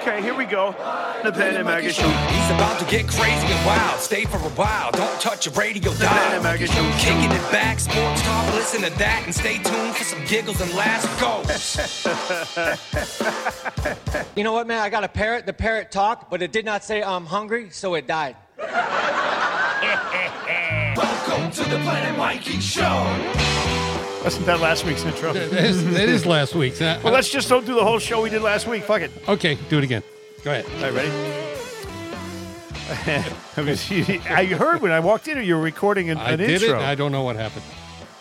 Okay, here we go. The Ben and Maggie Show. He's about to get crazy and wild. Stay for a while. Don't touch your radio Ben and dial. Maggie Show. Kicking it back, sports talk. Listen to that and stay tuned for some giggles and laughs. Go. You know what, man? I got a parrot. The parrot talked, but it did not say I'm hungry, so it died. Welcome to the Planet Mikey Show. Wasn't that last week's intro? That is, that is last week's. Uh, Well, let's just don't do the whole show we did last week. Fuck it. okay, do it again. Go ahead. All right, ready? I heard when I walked in, you were recording an, I an did intro. it. I don't know what happened.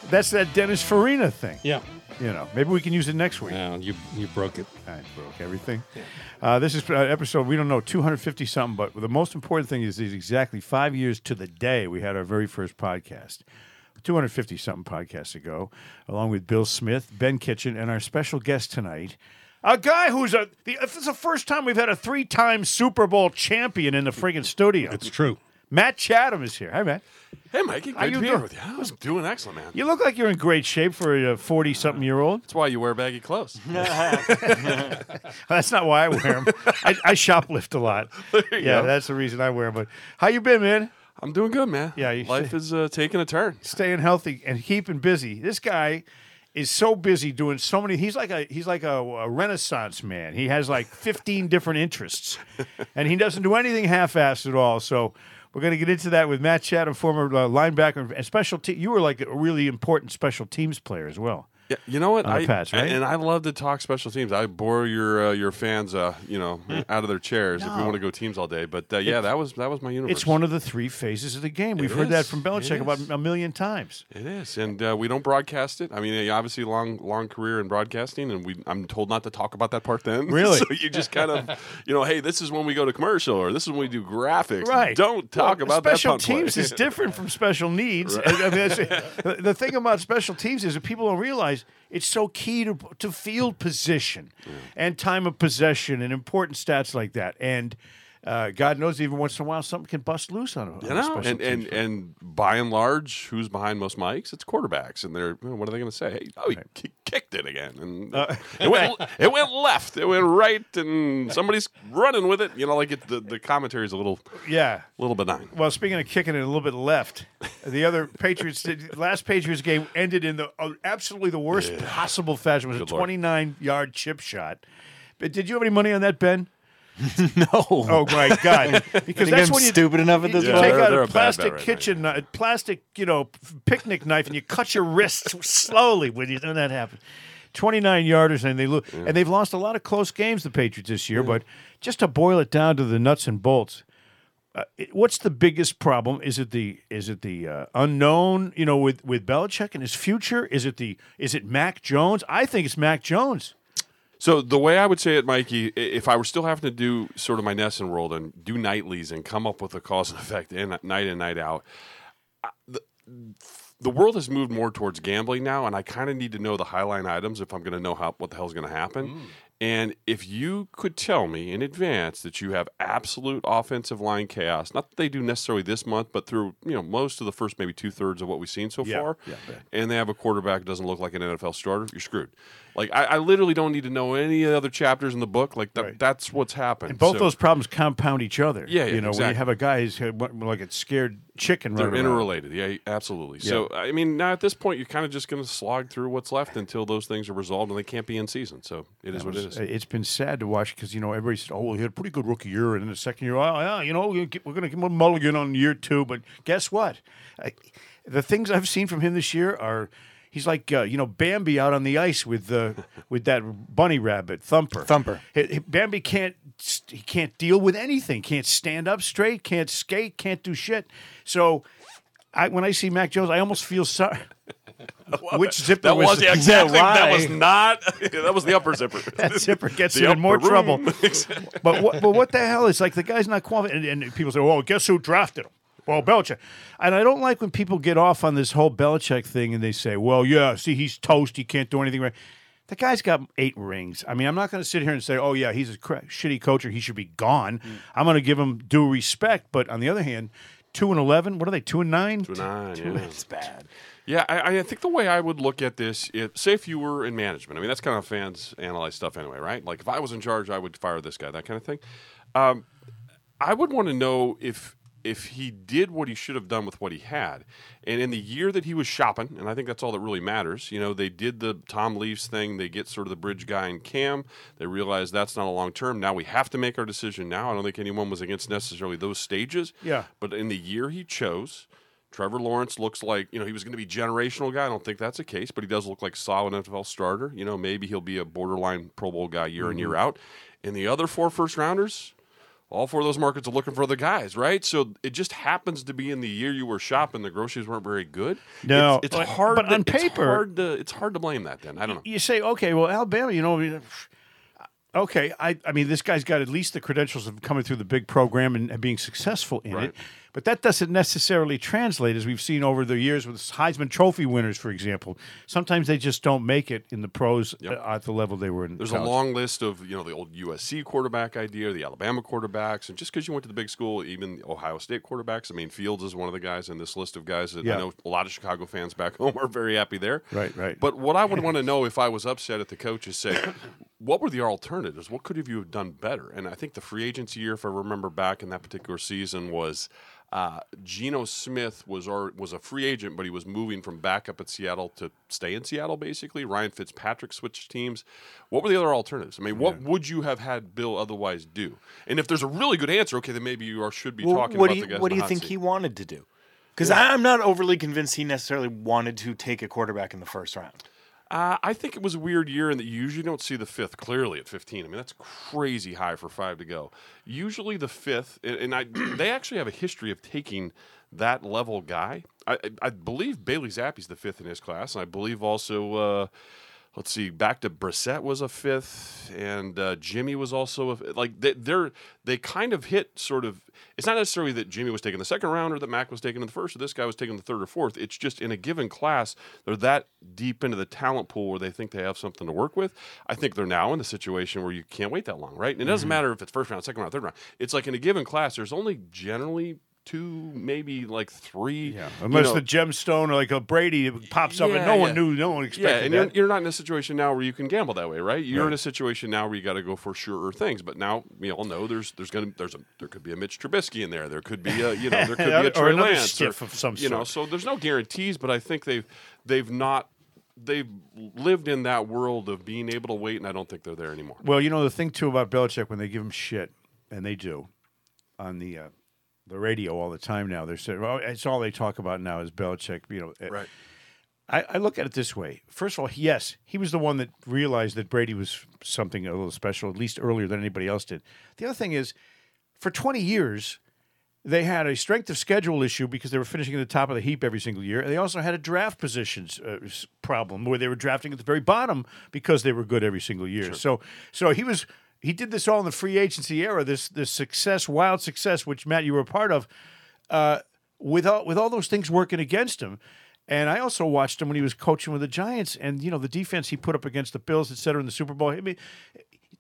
That's that Dennis Farina thing. Yeah. You know, maybe we can use it next week. No, you you broke it. I broke everything. Uh, this is uh, episode, we don't know, 250 something, but the most important thing is, is exactly five years to the day we had our very first podcast. 250 something podcasts ago, along with Bill Smith, Ben Kitchen, and our special guest tonight, a guy who's a, the, it's the first time we've had a three time Super Bowl champion in the friggin' studio. It's true. Matt Chatham is here. Hi, Matt. Hey, Mikey. How Great you to be doing? here with you. Oh, I was doing excellent, man. You look like you're in great shape for a 40 something year old. That's why you wear baggy clothes. That's not why I wear them. I, I shoplift a lot. Yeah, go. that's the reason I wear them. But how you been, man? I'm doing good, man. Yeah, you life is uh, taking a turn. Staying healthy and keeping busy. This guy is so busy doing so many. He's like a he's like a, a renaissance man. He has like 15 different interests, and he doesn't do anything half-assed at all. So. We're going to get into that with Matt Chatham, former uh, linebacker and special team. You were like a really important special teams player as well. Yeah, you know what? I, Pats, right? And I love to talk special teams. I bore your uh, your fans, uh, you know, out of their chairs if we want to go teams all day. But uh, yeah, that was that was my universe. It's one of the three phases of the game. We've It heard that from It Belichick about a million times. It is, and uh, we don't broadcast it. I mean, obviously, long long career in broadcasting, and we I'm told not to talk about that part. Then, Really? so you just kind of, you know, hey, this is when we go to commercial, or this is when we do graphics. Right. Don't talk Well, about special that. punt play. teams is different from special needs. I mean, the, the thing about special teams is that people don't realize it's so key to to field position and time of possession and important stats like that. And uh, God knows, even once in a while, something can bust loose on a, You on a know, and, and teams. and by and large, who's behind most mics? It's quarterbacks, and they're what are they going to say? Hey, oh, he ki- kicked it again, and Uh, it went it went left, it went right, and somebody's running with it. You know, like it, the the commentary is a little yeah. a little benign. Well, speaking of kicking it a little bit left, the other Patriots did, last Patriots game ended in the uh, absolutely the worst possible fashion. It was Good a Lord. 29 yard chip shot. But did you have any money on that, Ben? No. Oh my God! Because Think that's I'm when you stupid enough at you this Yeah, point. take they're- out they're a a plastic bet right now. kitchen, knife, plastic, you know, picnic knife, and you cut your wrists slowly when you when that happens. Twenty nine yarders, and they lo- and they've lost a lot of close games. The Patriots this year, but just to boil it down to the nuts and bolts. Uh, it- what's the biggest problem? Is it the is it the uh, unknown? You know, with with Belichick and his future. Is it the is it Mac Jones? I think it's Mac Jones. So the way I would say it, Mikey, if I were still having to do sort of my NESN world and do nightlies and come up with a cause and effect in night in night out, the, the world has moved more towards gambling now, and I kind of need to know the highline items if I'm going to know how what the hell's going to happen. Mm. And if you could tell me in advance that you have absolute offensive line chaos, not that they do necessarily this month, but through you know most of the first maybe two thirds of what we've seen so Yeah, far, yeah, and they have a quarterback who doesn't look like an NFL starter, you're screwed. Like I, I literally don't need to know any other chapters in the book. Like that, Right. that's what's happened. And both So those problems compound each other. Yeah, yeah, you know, when you have a guy who's had what- like a scared chicken they're running around. interrelated. Yeah, absolutely. So I mean, now at this point, you're kind of just going to slog through what's left until those things are resolved, and they can't be in season. So it is what it is. Uh, it's been sad to watch because you know everybody said, "Oh, well, he had a pretty good rookie year," and in the second year, "Oh, yeah, you know, we're going to give him a mulligan on year two. But guess what? I, the things I've seen from him this year are. He's like uh, you know Bambi out on the ice with uh, with that bunny rabbit Thumper. Thumper. He- he- Bambi can't he can't deal with anything. Can't stand up straight. Can't skate. Can't do shit. So, I when I see Mac Jones, I almost feel sorry. Which zipper that was, was yeah, exactly. that was not. that was the upper zipper. that zipper gets The you in more upper trouble. but what, but what the hell? It's like the guy's not qualified, and, and people say, "Well, guess who drafted him?" Well, Belichick. And I don't like when people get off on this whole Belichick thing and they say, "Well, yeah, see, he's toast. He can't do anything right." The guy's got eight rings. I mean, I'm not going to sit here and say, "Oh yeah, he's a cra- shitty coach or he should be gone." I'm going to give him due respect, but on the other hand, two and eleven. What are they? Two and nine. Two and nine, two, yeah. It's bad. Yeah, I, I think the way I would look at this, if, say if you were in management, I mean that's kind of fans analyze stuff anyway, right? Like if I was in charge, I would fire this guy, that kind of thing. Um, I would want to know if if he did what he should have done with what he had, and in the year that he was shopping, and I think that's all that really matters. You know, they did the Tom Leaves thing. They get sort of the bridge guy in Cam. They realize that's not a long term. Now we have to make our decision now. I don't think anyone was against necessarily those stages. Yeah. But in the year he chose, Trevor Lawrence looks like you know he was going to be generational guy. I don't think that's the case, but he does look like solid NFL starter. You know, maybe he'll be a borderline Pro Bowl guy year in year mm-hmm. out. And the other four first rounders, all four of those markets are looking for other guys, right? So it just happens to be in the year you were shopping, the groceries weren't very good. No, it's, it's but- hard. but to, on it's paper- hard to it's hard to blame that. Then I don't know. You say, okay, well, Alabama, you know, okay, I, I mean, this guy's got at least the credentials of coming through the big program and, and being successful in Right. it. But that doesn't necessarily translate, as we've seen over the years with Heisman Trophy winners, for example. Sometimes they just don't make it in the pros Yep. uh, at the level they were in. There's college. a long list of you know the old USC quarterback idea, the Alabama quarterbacks, and just because you went to the big school, even the Ohio State quarterbacks. I mean, Fields is one of the guys in this list of guys that Yeah. I know a lot of Chicago fans back home are very happy there. Right, right. But what I would want to know if I was upset at the coach is say, what were the alternatives? What could have you have done better? And I think the free agency year, if I remember back in that particular season, was. Uh, Geno Smith was our, was a free agent, but he was moving from backup at Seattle to stay in Seattle. Basically, Ryan Fitzpatrick switched teams. What were the other alternatives? I mean, what would you have had Bill otherwise do? And if there's a really good answer, okay, then maybe you are, should be Well, talking what about do the you guys. what do you think seat. he wanted to do? Because I'm not overly convinced he necessarily wanted to take a quarterback in the first round. Uh, I think it was a weird year in that you usually don't see the fifth clearly at 15. I mean, that's crazy high for five to go. Usually the fifth, and- I, they actually have a history of taking that level guy. I, I- I believe Bailey Zappe's the fifth in his class, and I believe also, uh, let's see, back to Brissett was a fifth, and uh, Jimmy was also a, like they, they're they kind of hit sort of. It's not necessarily that Jimmy was taken the second round or that Mac was taken in the first or this guy was taken the third or fourth. It's just in a given class, they're that deep into the talent pool where they think they have something to work with. I think they're now in the situation where you can't wait that long, right? And it doesn't matter if it's first round, second round, third round. It's like in a given class, there's only generally two, maybe like three. Yeah, you unless know- the gemstone or like a Brady pops up and Yeah, no one knew, no one expected. yeah, and you're, you're not in a situation now where you can gamble that way, right? You're in a situation now where you got to go for surer things. But now we all know there's there's gonna there's a there could be a Mitch Trubisky in there. There could be a you know there could be a Trey Lance stiff of some you know. So there's no guarantees, but I think they've they've not they've lived in that world of being able to wait, and I don't think they're there anymore. Well, you know the thing too about Belichick when they give him shit, and they do, on the uh, the radio all the time now. They're saying, "Well, it's all they talk about now is Belichick." You know, uh, Right. I, I look at it this way. First of all, yes, he was the one that realized that Brady was something a little special, at least earlier than anybody else did. The other thing is, for 20 years, they had a strength of schedule issue because they were finishing at the top of the heap every single year. And they also had a draft positions uh, problem where they were drafting at the very bottom because they were good every single year. So, so he was he did this all in the free agency era. This this success, wild success, which Matt you were a part of uh, with all, with all those things working against him. And I also watched him when he was coaching with the Giants, and you know the defense he put up against the Bills, et cetera, in the Super Bowl. I mean,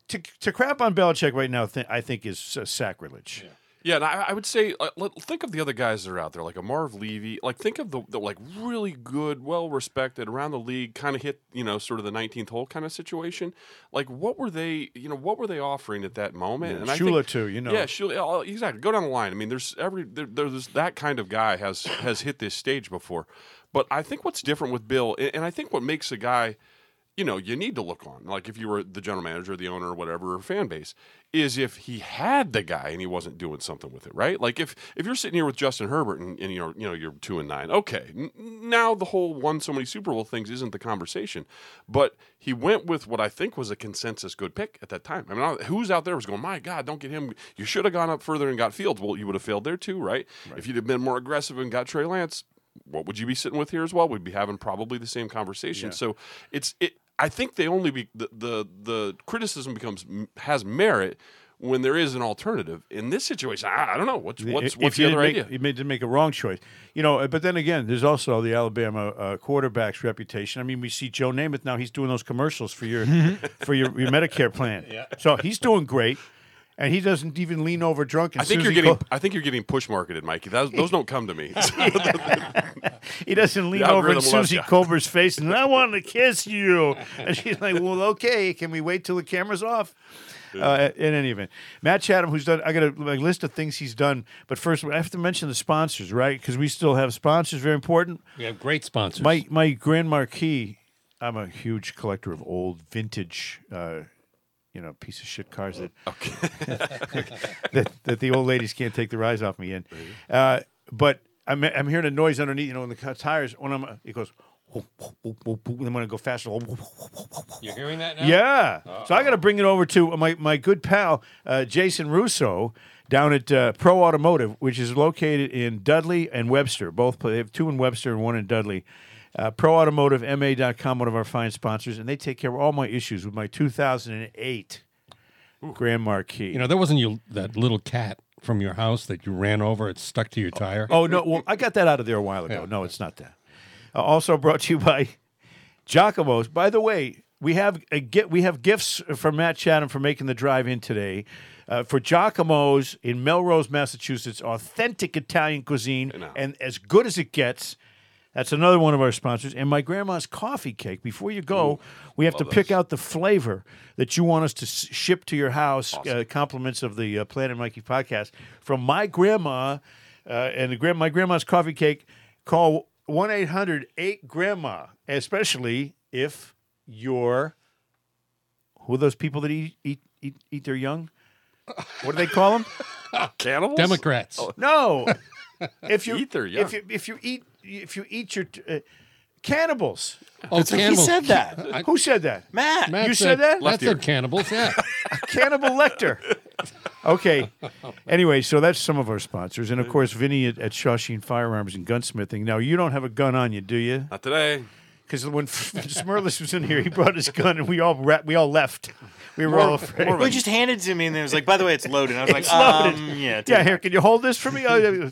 to to crap on Belichick right now, th- I think is uh, sacrilege. Yeah, and I, I would say, uh, let- think of the other guys that are out there, like a Marv Levy. Like, think of the, the like really good, well respected around the league, kind of hit you know sort of the 19th hole kind of situation. Like, what were they? You know, what were they offering at that moment? Yeah, and I think, too, you know. Yeah, Shula. uh, Exactly. Go down the line. I mean, there's every there, there's that kind of guy has has hit this stage before. But I think what's different with Bill, and I think what makes a guy you know, you need to look on. Like if you were the general manager, the owner, whatever, or fan base, is if he had the guy and he wasn't doing something with it, right? Like if if you're sitting here with Justin Herbert and, and you're you know you're two and nine, okay, n- now the whole won so many Super Bowl things isn't the conversation, but he went with what I think was a consensus good pick at that time. I mean, I- who's out there was going, my God, don't get him. You should have gone up further and got Fields. Well, you would have failed there too, right? If you'd have been more aggressive and got Trey Lance, what would you be sitting with here as well? We'd be having probably the same conversation. So it's it. I think they only be the the, the criticism becomes has merit when there is an alternative. In this situation, I, I don't know what's what's If what's you the other make, idea. You made, didn't make a wrong choice, you know. uh, But then again, there's also the Alabama uh, quarterback's reputation. I mean, we see Joe Namath now; he's doing those commercials for your for your, your Medicare plan. Yeah. So he's doing great. And he doesn't even lean over drunk. And I think Suzy you're getting. Col- I think you're getting push marketed, Mikey. Those, those don't come to me. he doesn't lean The over in Suzy ya. Kolber's face and I want to kiss you. And she's like, "Well, okay. Can we wait till the camera's off?" Uh, in any event, Matt Chatham, who's done, I got a, a list of things he's done. But first, I have to mention the sponsors, right? Because we still have sponsors. Very important. We have great sponsors. My my Grand Marquis. I'm a huge collector of old vintage, uh, you know, piece of shit cars that that, that the old ladies can't take their eyes off me in. Uh, but I'm I'm hearing a noise underneath, you know, in the tires. When I'm, it goes. whoop, whoop, whoop, whoop, whoop, And then when I go faster. You're hearing that now? Yeah. So I got to bring it over to my, my good pal, uh, Jason Russo, down at uh, Pro Automotive, which is located in Dudley and Webster. Both play, they have two in Webster and one in Dudley. Uh, ProAutomotiveMA.com, one of our fine sponsors, and they take care of all my issues with my 2008 Grand Marquis. You know, there wasn't you that little cat from your house that you ran over. It stuck to your tire. Oh no! Well, I got that out of there a while ago. No, it's not that. Uh, also brought to you by Giacomo's. By the way, we have a get we have gifts from Matt Chatham for making the drive in today. Uh, for Giacomo's in Melrose, Massachusetts, authentic Italian cuisine and as good as it gets. That's another one of our sponsors. And my grandma's coffee cake. Before you go, we have to pick out the flavor that you want us to ship to your house. Uh, compliments of the uh, Planet Mikey podcast from my grandma uh, and the grand, my grandma's coffee cake. Call 1 800 8 grandma, especially if you're who are those people that eat eat eat, eat their young? What do they call them? Cannibals. Democrats. Oh. No, if you Eat their if you if you eat if you eat your uh, cannibals. oh, He cannibals. said that. I- Who said that? Matt. Matt You said that? That Left ear. said cannibals. Yeah. Cannibal Lecter. Okay. Anyway, so that's some of our sponsors, and of course, Vinny at, at Shawsheen Firearms and Gunsmithing. Now, you don't have a gun on you, do you? Not today. Because when, when Smirlis was in here, he brought his gun, and we all ra- we all left. We were all afraid. Well, he just handed it to me and it was like, by the way, it's loaded. And I was It's like, loaded. um, yeah. yeah, here, can you hold this for me? Oh, yeah.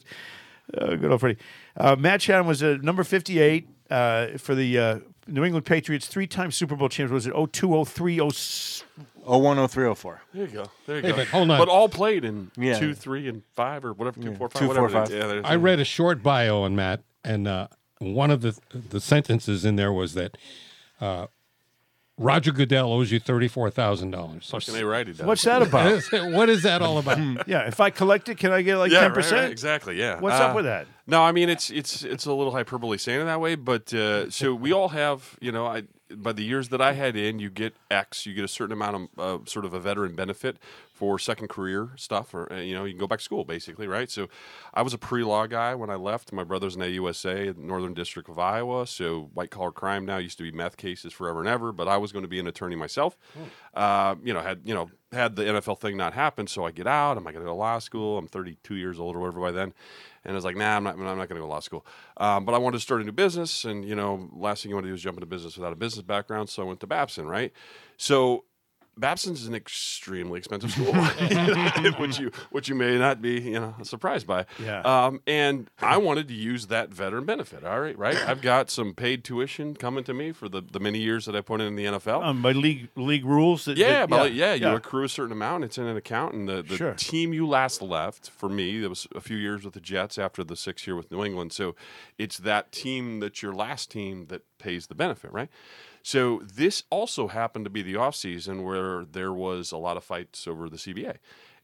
Uh, good old Freddie. Uh, Matt Chatham was a number 58 uh, for the uh, New England Patriots, three time Super Bowl champs. Was it 02, 03, 06? 010304. There you go. There you Hey, go. but hold on. But all played in Yeah. two, three, and five, or whatever. Two, four, five. Two, four, whatever. it five. is. Yeah, there's- I read a short bio on Matt, and uh, one of the the sentences in there was that uh, Roger Goodell owes you thirty four thousand dollars. Fucking A right, he does. What's that about? What is that all about? yeah, if I collect it, can I get like yeah, 10%? right, right, exactly. Yeah. What's Uh, up with that? No, I mean it's it's it's a little hyperbole saying it that way, but uh, so we all have, you know, I by the years that I had in, you get X, you get a certain amount of uh, sort of a veteran benefit for second career stuff, or uh, you know, you can go back to school basically, right? So, I was a pre-law guy when I left. My brother's in AUSA, Northern District of Iowa, so white collar crime now used to be meth cases forever and ever, but I was going to be an attorney myself. Uh, you know, had you know had the NFL thing not happen. so I get out. Am I going to go to law school? I'm 32 years old or whatever by then. And I was like, nah, I'm not, I'm not going to go to law school. Um, but I wanted to start a new business. And, you know, last thing you want to do is jump into business without a business background. So I went to Babson, right? So Babson's is an extremely expensive school, which you which you may not be, you know, surprised by. Yeah. Um, and I wanted to use that veteran benefit. All right, right. I've got some paid tuition coming to me for the, the many years that I put in the NFL. Um, by league league rules? That, Yeah, that- but like, yeah, you accrue a certain amount. It's in an account, and the, the Sure. team you last left for me, there was a few years with the Jets after the six year with New England. So it's that team that's your last team that pays the benefit, right? So this also happened to be the off season where there was a lot of fights over the CBA.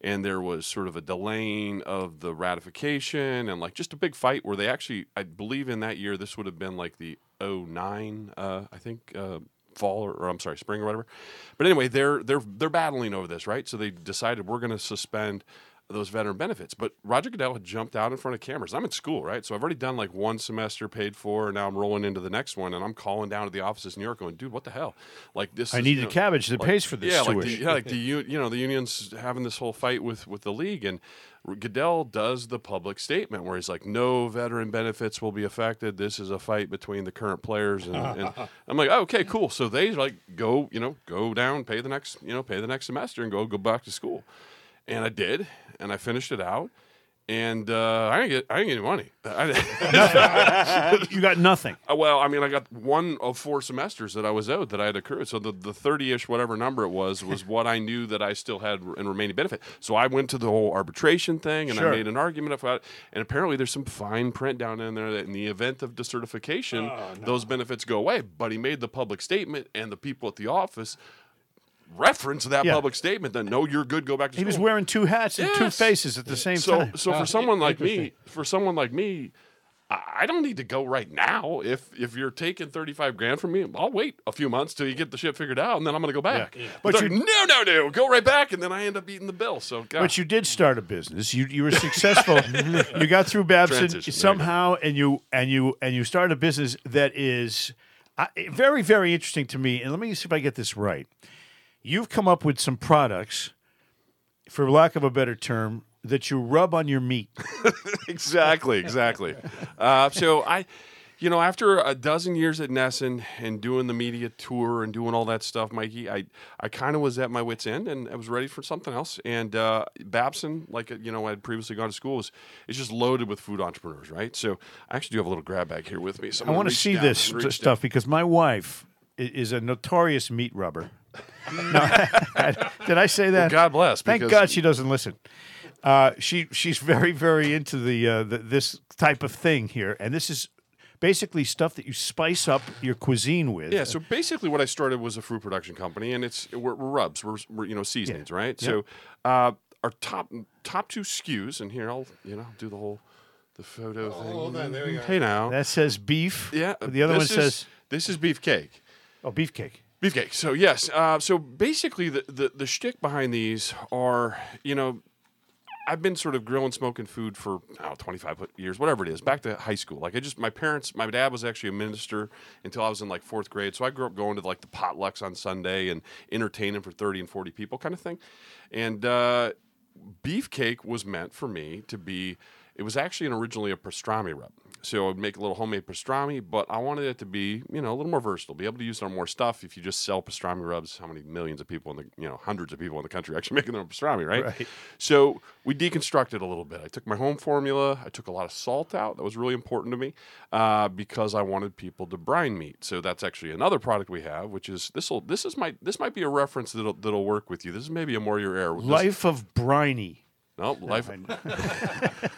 And there was sort of a delaying of the ratification and like just a big fight where they actually, I believe in that year, this would have been like the 09, uh, I think, uh, fall or, or I'm sorry, spring or whatever. But anyway, they're they're they're battling over this, right? So they decided we're going to suspend those veteran benefits. But Roger Goodell had jumped out in front of cameras. I'm in school, right? So I've already done like one semester paid for, and now I'm rolling into the next one, and I'm calling down to the offices in New York, going, "Dude, what the hell? Like this? I is, need you the know, cabbage that like- pays for this Yeah, like the, yeah, like the you know the unions having this whole fight with with the league, and Goodell does the public statement where he's like, "No veteran benefits will be affected. This is a fight between the current players." And, and I'm like, oh, "Okay, cool." So they like go, you know, go down, pay the next, you know, pay the next semester, and go go back to school. And I did, and I finished it out. and uh, I didn't get I didn't get any money. I, You got nothing. Uh, well, I mean, I got one of four semesters that I was owed that I had accrued. So the the thirty ish whatever number it was was what I knew that I still had in remaining benefit. So I went to the whole arbitration thing and Sure. I made an argument about it. And apparently, there's some fine print down in there that in the event of decertification, those benefits go away. But he made the public statement, and the people at the office referenced that Yeah. public statement that no, you're good, go back to school He was wearing two hats and two faces at the same so, time. So Ah, for someone like me, for someone like me, I I don't need to go right now. If if you're taking thirty five grand from me, I'll wait a few months till you get the shit figured out, and then I'm going to go back. But But you- no, no, no, go right back, and then I end up eating the bill. So, God. But you did start a business. You you were successful. you got through Babson Transition, there you somehow, and you and you and you started a business that is uh, very very interesting to me. And let me see if I get this right. You've come up with some products, for lack of a better term, that you rub on your meat. exactly, exactly. Uh, so I, you know, after a dozen years at NESN and doing the media tour and doing all that stuff, Mikey, I, I kind of was at my wits' end and I was ready for something else. And uh, Babson, like you know, I had previously gone to school, is is just loaded with food entrepreneurs, right? So I actually do have a little grab bag here with me. So I want to see this stuff because my wife is a notorious meat rubber. No, did I say that? God bless, Thank God she doesn't listen. Uh, she she's very very into the, uh, the this type of thing here, and this is basically stuff that you spice up your cuisine with. Yeah, so basically, what I started was a fruit production company, and it's we're, we're rubs, we're, we're you know seasonings, right? So uh, our top top two SKUs, and here I'll you know do the whole the photo thing. hold on, there we go. Hey now, that says beef. yeah. the other one is- says this is beefcake. oh beefcake. Beefcake. So yes. Uh, so basically, the, the the shtick behind these are, you know, I've been sort of grilling, smoking food for oh, 25 years, whatever it is. Back to high school. Like I just, my parents, my dad was actually a minister until I was in like fourth grade. So I grew up going to like the potlucks on Sunday and entertaining for 30 and 40 people, kind of thing. And uh, beefcake was meant for me to be. It was actually originally a pastrami rub. So I would make a little homemade pastrami, but I wanted it to be, you know, a little more versatile, be able to use it on more stuff. If you just sell pastrami rubs, how many millions of people in the, you know, hundreds of people in the country are actually making their own pastrami, right? Right. So we deconstructed a little bit. I took my home formula. I took a lot of salt out. That was really important to me uh, because I wanted people to brine meat. So that's actually another product we have, which is this. will This is my. This might be a reference that'll that'll work with you. This is maybe a more your air. This- Life of briny. No, life,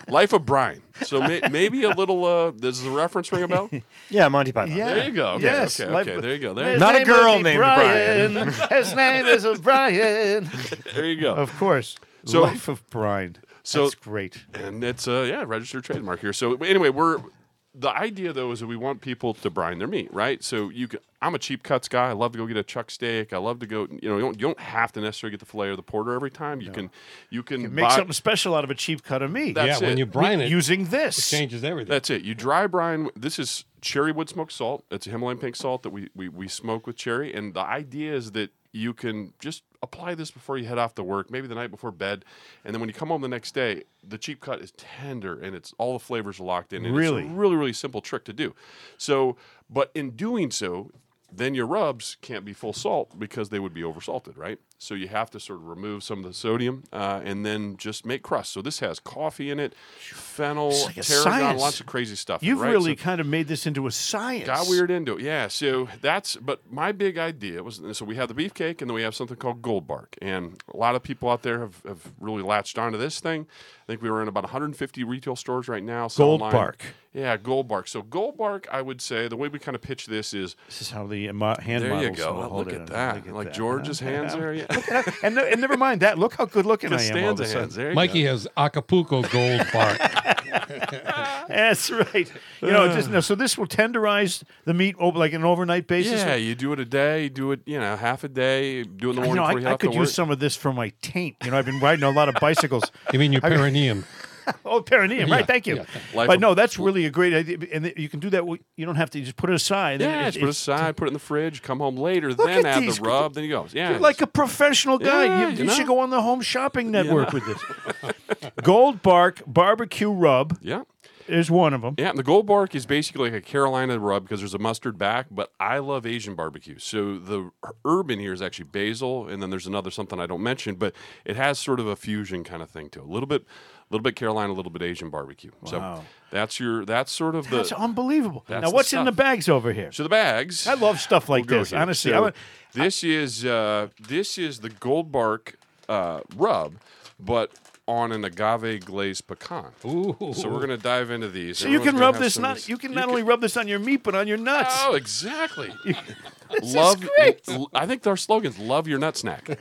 life of Brian. So may, maybe a little. Uh, does the reference ring a bell? Yeah, Monty Python. Yeah. There you go. Okay, yes. okay, Life- okay. There you go. There, His Not a girl would be named Brian. His name is Brian. there you go. Of course. So- Life of Brian. So- That's great. and it's uh yeah registered trademark here so anyway we're the idea though is that we want people to brine their meat right so you can i'm a cheap cuts guy i love to go get a chuck steak i love to go you know you don't, you don't have to necessarily get the fillet or the porter every time you can you can Make buy, something special out of a cheap cut of meat. That's yeah, when it. you brine it, using this. it changes everything. that's it you dry brine this is cherry wood smoked salt it's a himalayan pink salt that we, we we smoke with cherry and the idea is that you can just apply this before you head off to work maybe the night before bed and then when you come home the next day the cheap cut is tender and it's all the flavors are locked in and Really? it's a really really simple trick to do so but in doing so then your rubs can't be full salt because they would be oversalted, right? So you have to sort of remove some of the sodium uh, and then just make crust. So this has coffee in it, fennel, like tarragon, science. lots of crazy stuff. You've right? really So- kind of made this into a science. got weird into it. Yeah. So that's, but my big idea was so we have the beefcake and then we have something called Gold Bark. And a lot of people out there have, have really latched onto this thing. I think we were in about 150 retail stores right now. Gold online. Bark. Yeah, Gold Bark. So Gold Bark, I would say the way we kind of pitch this is This is how the hand there you models go. Oh, look at that. Look at like that. George's hands there. Yeah. And, and never mind that. Look how good looking I am. All of a sudden. There you Mikey go. has Acapulco Gold Bark. That's right. You know, just no, so this will tenderize the meat over like an overnight basis. Yeah, you do it a day, do it, you know, half a day, do it in the You morning know, before you I, head I off to could work. use some of this for my taint. You know, I've been riding a lot of bicycles. you mean your perineum? Oh, perineum, Yeah, right? Thank you. yeah. But no, that's really a great idea, and you can do that. You don't have to you just put it aside. Yeah, it- put it aside, put it in the fridge, come home later, Look then add these the rub, then you go. Yeah, You're like a professional guy. Yeah, you you you should go on the Home Shopping Network with this. Gold Bark Barbecue Rub. yeah. There's one of them. Yeah, and the Gold Bark is basically like a Carolina rub because there's a mustard back, but I love Asian barbecue. So the herb in here is actually basil, and then there's another something I don't mention, but it has sort of a fusion kind of thing to it. A little bit, a little bit Carolina, a little bit Asian barbecue. So Wow. that's your that's sort of the That's unbelievable. That's now, the what's in the bags over here? so the bags. I love stuff like We'll this. Honestly, So I would, this is uh, this is the Gold Bark uh, rub, but on an agave glazed pecan. Ooh. So we're gonna dive into these. so you can rub this some not this- you can not only rub this on your meat but on your nuts. Oh, exactly. is love. great. l- I think our slogan's "Love your nut snack."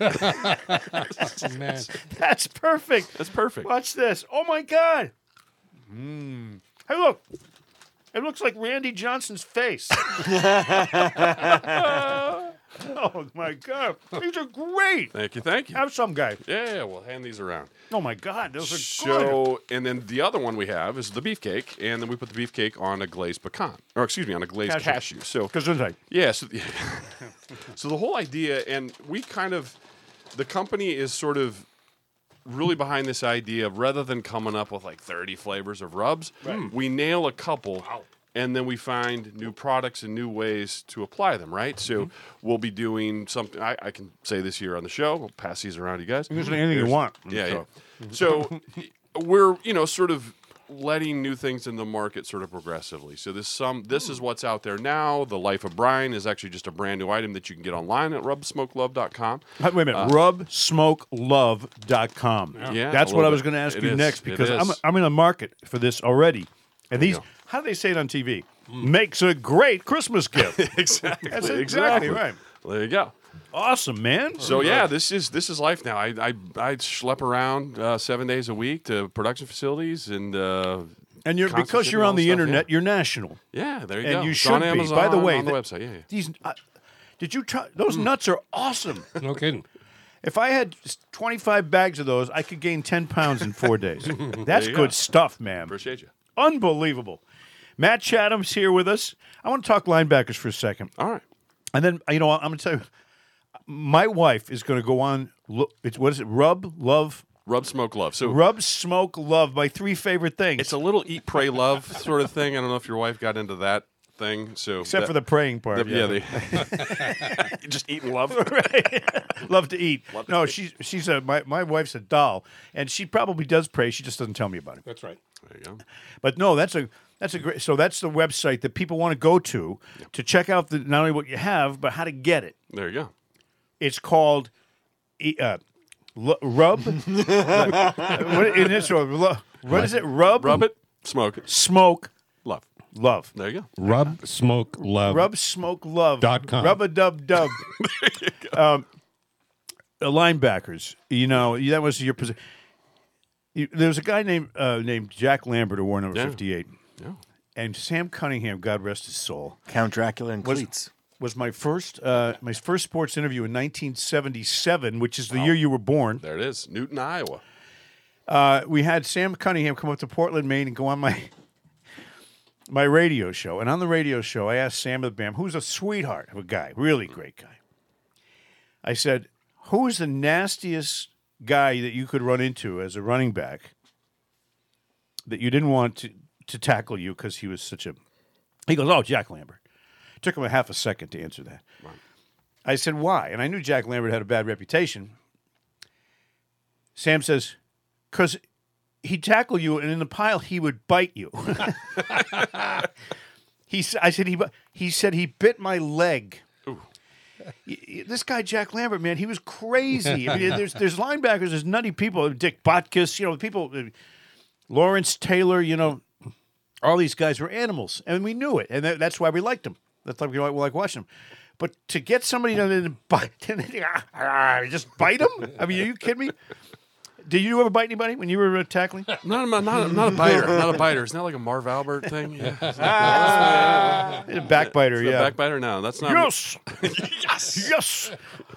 man. That's perfect. That's perfect. Watch this. Oh my god. Mm. Hey, look. It looks like Randy Johnson's face. oh my god. These are great. Thank you, thank you. Have some guy. Yeah, yeah, we'll hand these around. Oh my god, those are good. So, and then the other one we have is the beefcake, and then we put the beefcake on a glazed pecan, or excuse me, on a glazed Cashew. cashew. So, Because it's like, Yeah. So, so the whole idea, and we kind of, the company is sort of really behind this idea of rather than coming up with like 30 flavors of rubs, we nail a couple. And then we find new products and new ways to apply them, right? So we'll be doing something. I, I can say this here on the show. We'll pass these around to you guys. you can say anything you want. Yeah, So- yeah. So we're you know sort of letting new things in the market sort of progressively. So this some this is what's out there now. The Life of Brian is actually just a brand new item that you can get online at rubsmokelove.com. Uh, Wait a minute. RubSmokeLove.com. Yeah, That's what I was going to ask It you is. next because I'm. I'm in the market for this already. And these, how do they say it on TV? Makes a great Christmas gift. exactly. That's exactly right. There you go. awesome, man. So yeah, this is this is life now. I I, I schlep around uh, seven days a week to production facilities and uh, and you're because you're on the stuff, yeah. internet, you're national. yeah, there you and go. you It's should on be. Amazon, By the way, on the th- website. Yeah, yeah. These, uh, did you try? Those nuts are awesome. No kidding. If I had 25 bags of those, I could gain 10 pounds in four days. That's good go. stuff, man. Appreciate you. Unbelievable. Matt Chatham's here with us. I want to talk linebackers for a second. All right. And then, you know, I'm going to tell you, my wife is going to go on, look, it's, what is it? Rub, love, Rub, smoke, love. So rub, smoke, love, my three favorite things. It's a little eat, pray, love sort of thing. I don't know if your wife got into that thing. So Except for the praying part. yeah, they just eat and love. love to eat. love no, she's she's a my, my wife's a doll, and she probably does pray. She just doesn't tell me about it. That's right. There you go. But no, that's a that's a great. So that's the website that people want to go to to check out the not only what you have, but how to get it. There you go. It's called e- uh, L- Rub. what, in this one, Lu- what is it? Rub. Rub it, smoke it, Smoke. love. Love. There you go. Rub, smoke, love. Rub, smoke, love. Dot com. Rub a dub dub. um, linebackers. You know that was your position. There was a guy named uh, named Jack Lambert who wore number Yeah. fifty eight, Yeah. and Sam Cunningham, God rest his soul, Count Dracula and Was- cleats. was my first uh, my first sports interview in 1977, which is the year you were born. There it is. Newton, Iowa. Uh, we had Sam Cunningham come up to Portland, Maine, and go on my my radio show. And on the radio show, I asked Sam the Bam, who's a sweetheart of a guy, really great guy. I said, "Who is the nastiest guy that you could run into as a running back that you didn't want to to tackle you because he was such a?" He goes, "Oh, Jack Lambert." Took him a half a second to answer that. I said, "Why?" And I knew Jack Lambert had a bad reputation. Sam says, because he'd tackle you, and in the pile he would bite you. he, I said he, he said he bit my leg. This guy Jack Lambert, man, he was crazy. I mean, there's there's linebackers, there's nutty people, Dick Butkus, you know, people, uh, Lawrence Taylor, you know, all these guys were animals, and we knew it, and that, that's why we liked them. That's why we like, we like watching them. But to get somebody to bite, just bite them? I mean, are you kidding me? Did you ever bite anybody when you were uh, tackling? Not a, not a, not a biter. Not a biter. Isn't that like a Marv Albert thing? Yeah. A backbiter, The yeah. backbiter? No, that's not. Yes, yes, yes.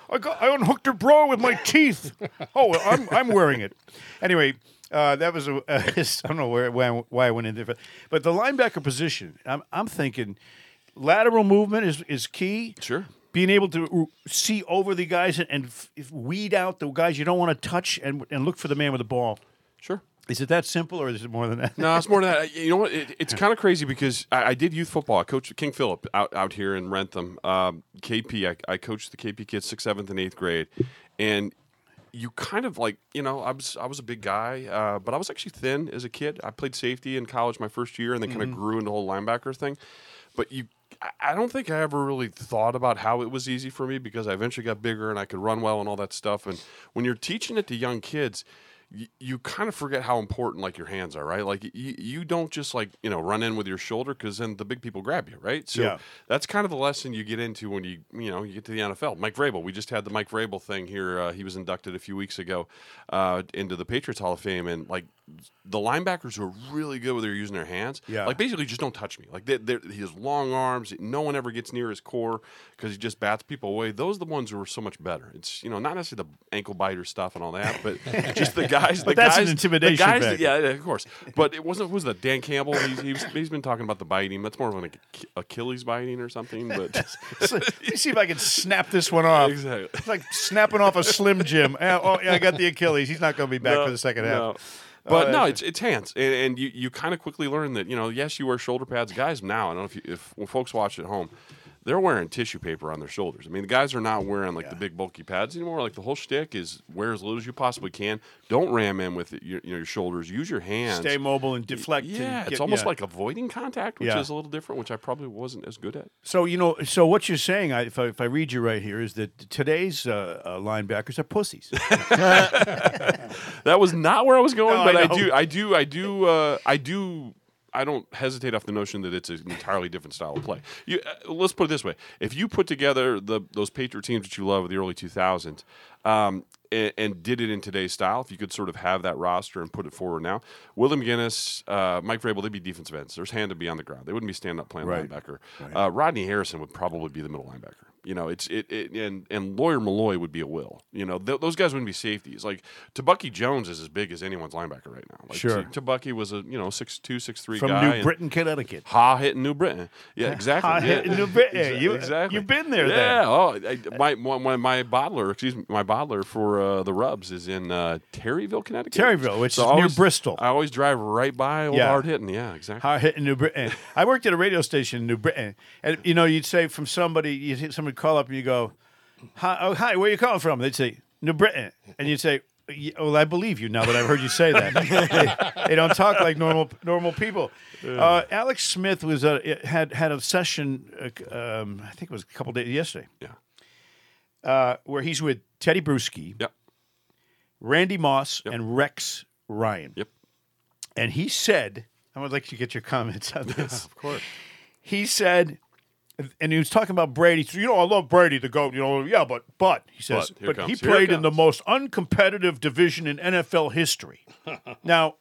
I got. I unhooked her bra with my teeth. Oh, I'm I'm wearing it. Anyway, uh, that was a. I don't know where, why, why I went into it, but the linebacker position. I'm I'm thinking lateral movement is is key. Sure. Being able to see over the guys and, and f- weed out the guys you don't want to touch and and look for the man with the ball. Sure. Is it that simple, or is it more than that? No, it's more than that. You know what? It, it's kind of crazy because I, I did youth football. I coached King Philip out, out here in Wrentham. Um, KP, I, I coached the KP kids sixth, seventh, and eighth grade, and you kind of like you know I was I was a big guy, uh, but I was actually thin as a kid. I played safety in college my first year, and then kind of grew into the whole linebacker thing. But you, I don't think I ever really thought about how it was easy for me because I eventually got bigger and I could run well and all that stuff. And when you're teaching it to young kids, you, you kind of forget how important like your hands are, right? Like you, you don't just like you know run in with your shoulder because then the big people grab you, right? So Yeah. that's kind of the lesson you get into when you you know you get to the NFL. Mike Vrabel, we just had the Mike Vrabel thing here. Uh, he was inducted a few weeks ago uh, into the Patriots Hall of Fame, and like the linebackers who are really good with their using their hands, Yeah. like basically just don't touch me. Like they, he has long arms, no one ever gets near his core because he just bats people away. Those are the ones who are so much better. It's you know not necessarily the ankle biter stuff and all that, but just the guys. the But that's an guys, intimidation The guys, factor. yeah, of course. But it wasn't. Was that? Dan Campbell. He's, he's, he's been talking about the biting. That's more of an Achilles biting or something. But So, Let me see if I can snap this one off. Exactly. It's like snapping off a Slim Jim. Eh, Oh, yeah, I got the Achilles. He's not going to be back for the second half. No. But Oh, no, it's it's hands, and, and you, you kind of quickly learn that you know yes you wear shoulder pads. Guys now, I don't know if you, if folks watch at home, they're wearing tissue paper on their shoulders. I mean the guys are not wearing like the big bulky pads anymore. Like the whole shtick is wear as little as you possibly can. Don't ram in with your you know, your shoulders. Use your hands. Stay mobile and deflect. yeah, and it's almost yeah. like avoiding contact, which Yeah. is a little different, which I probably wasn't as good at. So you know, so what you're saying, I, if I if I read you right here, is that today's uh, uh, linebackers are pussies. That was not where I was going, No, but I, know. do, I do, I do, uh, I do. I don't hesitate off the notion that it's an entirely different style of play. You, uh, let's put it this way: if you put together the those Patriot teams that you love of the early 2000s, um, and, and did it in today's style, if you could sort of have that roster and put it forward now, Willie McGinest, uh, Mike Vrabel, they'd be defensive ends. There's hand to be on the ground. They wouldn't be standing up playing Right. linebacker. Uh, Rodney Harrison would probably be the middle linebacker. You know, it's it, it and and Lawyer Milloy would be a will. You know, th- those guys wouldn't be safeties. Like Tebucky Jones is as big as anyone's linebacker right now. Like, Sure. Tebucky was a you know six two six three From guy New Britain, Connecticut. Ha hitting New Britain. Yeah, exactly. Ha yeah. hitting New Britain. Exa- You- exactly. you've been there Yeah. then. Oh, I, my, my my bottler, excuse me, my bottler for uh, the Rubs is in uh, Terryville, Connecticut. Terryville, which So is I near Bristol. I always drive right by old Yeah. hard hitting. Yeah, exactly. Hard hitting New Britain. I worked at a radio station in New Britain, and you know, you'd say from somebody, you would call up and you go, "Hi, oh, hi, where you calling from?" They'd say New Britain, and you'd say, "Yeah, "Well, I believe you now that I've heard you say that." they, they don't talk like normal normal people. Uh, Alex Smith was uh, had had a session, uh, um, I think it was a couple days yesterday, Yeah. uh, where he's with Tedy Bruschi, Yep. Randy Moss, and Rex Ryan. Yep. And he said, I would like to get your comments on this. of course. He said, and he was talking about Brady. So, you know, I love Brady, the GOAT. You know, yeah, but, but, he says, But, but, he comes, here it played in the most uncompetitive division in NFL history. now,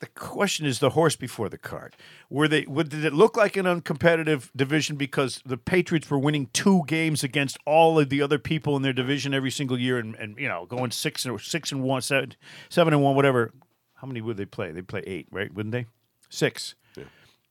the question is the horse before the cart. Were they? Would, did it look like an uncompetitive division because the Patriots were winning two games against all of the other people in their division every single year, and, and you know going six and six and one, seven, seven and one, whatever. How many would they play? They play eight, right? Wouldn't they? Six.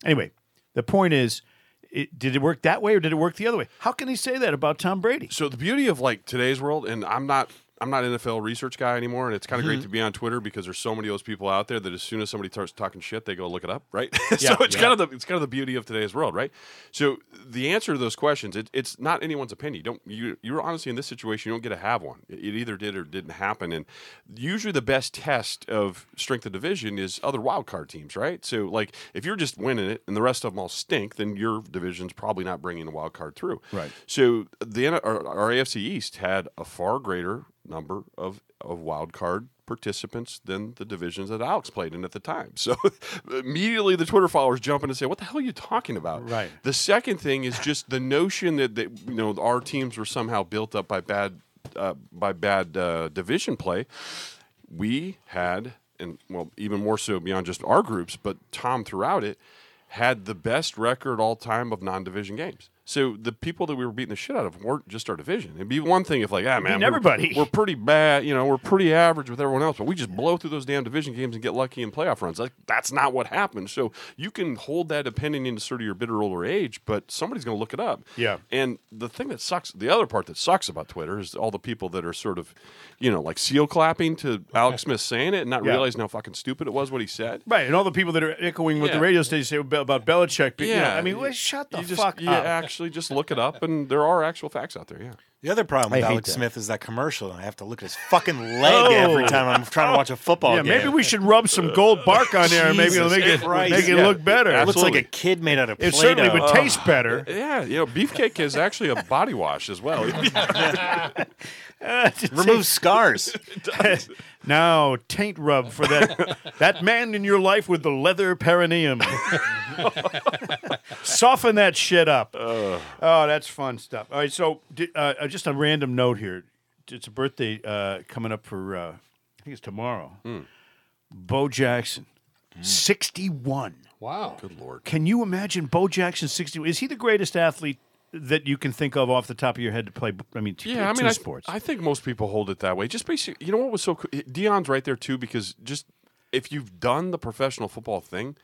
Anyway, the point is, it, did it work that way or did it work the other way? How can he say that about Tom Brady? So the beauty of like today's world, and I'm not I'm not an NFL research guy anymore, and it's kind of Mm-hmm. great to be on Twitter because there's so many of those people out there that as soon as somebody starts talking shit, they go look it up, right? Yeah, so it's yeah. kind of the it's kind of the beauty of today's world, right? So the answer to those questions, it, it's not anyone's opinion. Don't you you're honestly in this situation, you don't get to have one. It, it either did or didn't happen, and usually the best test of strength of division is other wild card teams, right? So like if you're just winning it and the rest of them all stink, then your division's probably not bringing a wild card through, Right. so the our, our AFC East had a far greater number of of wild card participants than the divisions that Alex played in at the time. So immediately the Twitter followers jump in and say, "What the hell are you talking about?" Right. The second thing is just the notion that, that you know our teams were somehow built up by bad uh, by bad uh, division play. We had, and well, even more so beyond just our groups, but Tom throughout it had the best record all time of non-division games. So the people that we were beating the shit out of weren't just our division. It'd be one thing if like, ah, man, we're- everybody. We're, pretty bad. You know, we're pretty average with everyone else, but we just blow through those damn division games and get lucky in playoff runs. Like that's not what happened. So you can hold that opinion into sort of your bitter older age, but somebody's going to look it up. Yeah. And the thing that sucks, the other part that sucks about Twitter is all the people that are sort of, you know, like seal clapping to Alex Smith saying it and not Yeah. realizing how fucking stupid it was what he said. Right, and all the people that are echoing what the radio station say about Belichick. but, you know, I mean, well, shut the you fuck you up. actually just look it up, and there are actual facts out there. Yeah. The other problem with I hate Alex that. Smith is that commercial. and I have to look at his fucking leg oh. every time I'm trying to watch a football yeah, game. maybe we should rub some gold bark on there, and maybe it'll make it Christ. make it Yeah. look better. It looks like Absolutely. a kid made out of It Play-Doh. certainly would taste better. Yeah, you know, beefcake is actually a body wash as well. Remove scars. Now, taint rub for that that man in your life with the leather perineum. Soften that shit up. Oh, that's fun stuff. All right, so uh, uh, just a random note here. It's a birthday uh, coming up for uh, I think it's tomorrow. Bo Jackson, sixty-one. Wow. Good lord. Can you imagine Bo Jackson sixty? Is he the greatest athlete that you can think of off the top of your head to play? I mean, to Yeah, play I two mean, I, sports. I think most people hold it that way. Just basically, you know what was so cool? Eh, Dion's right there too because just if you've done the professional football thing,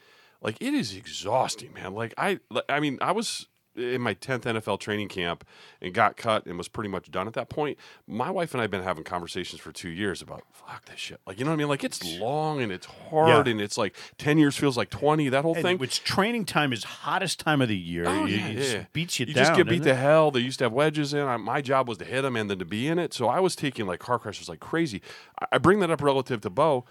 like it is exhausting, man. Like I, I mean, I was in my 10th NFL training camp and got cut and was pretty much done at that point. My wife and I have been having conversations for two years about fuck this shit. Like, you know what I mean? Like it's long and it's hard Yeah. and it's like 10 years feels like 20, that whole And thing. Which training time is hottest time of the year. Oh, You- yeah, it yeah. just beats you, you down. just get beat to hell. They used to have wedges in. I, my job was to hit them and then to be in it. So I was taking like car crashes like crazy. I, I bring that up relative to Bo.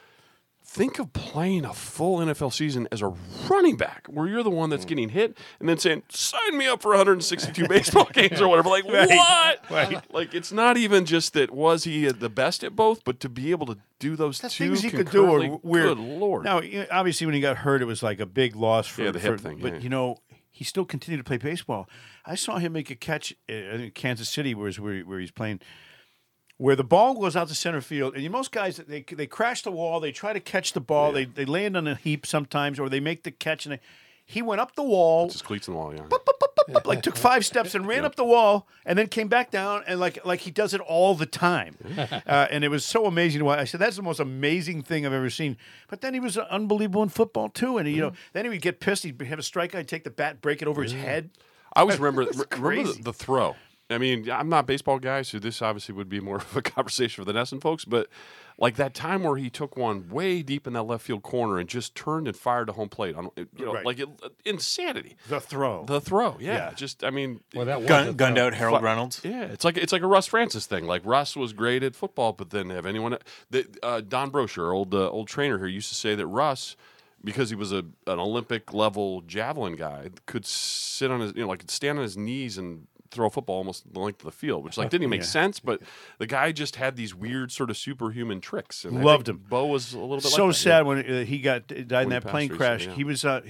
Think of playing a full NFL season as a running back, where you're the one that's getting hit, and then saying, "Sign me up for 162 baseball games or whatever." Like Right, what? right. Like it's not even just that was he the best at both, but to be able to do those The two things he could do are weird. Good lord! Now, obviously, when he got hurt, it was like a big loss for Yeah, the hip for- thing, But yeah. you know, he still continued to play baseball. I saw him make a catch uh, in Kansas City, where, where, where he's playing, where the ball goes out to center field, and you, most guys they they crash the wall, they try to catch the ball, they they land on a heap sometimes, or they make the catch, and they, he went up the wall, just cleats in the wall. Yeah. up, like took five steps and ran up the wall and then came back down and like like he does it all the time uh, and it was so amazing to watch. I said that's the most amazing thing I've ever seen but then he was unbelievable in football too and he, you know then he would get pissed he'd have a strike he'd take the bat break it over his head I always remember remember the, the throw. I mean, I'm not a baseball guy, so this obviously would be more of a conversation for the NESN folks. But like that time where he took one way deep in that left field corner and just turned and fired to home plate on, you know, Right. like it, insanity. the throw The throw, yeah, Yeah. just I mean, Well, that was Gun, gunned throw. out Harold Reynolds. yeah, it's like it's like a Russ Francis thing. Like Russ was great at football, but then have anyone? The, uh, Don Brosher, old uh, old trainer here, used to say that Russ, because he was a an Olympic level javelin guy, could sit on his you know like could stand on his knees and throw a football almost the length of the field, which like didn't even make Yeah. sense. But the guy just had these weird sort of superhuman tricks. And Loved him. Bo was a little bit so like that, sad when uh, he got died in that plane crash. He was. Uh,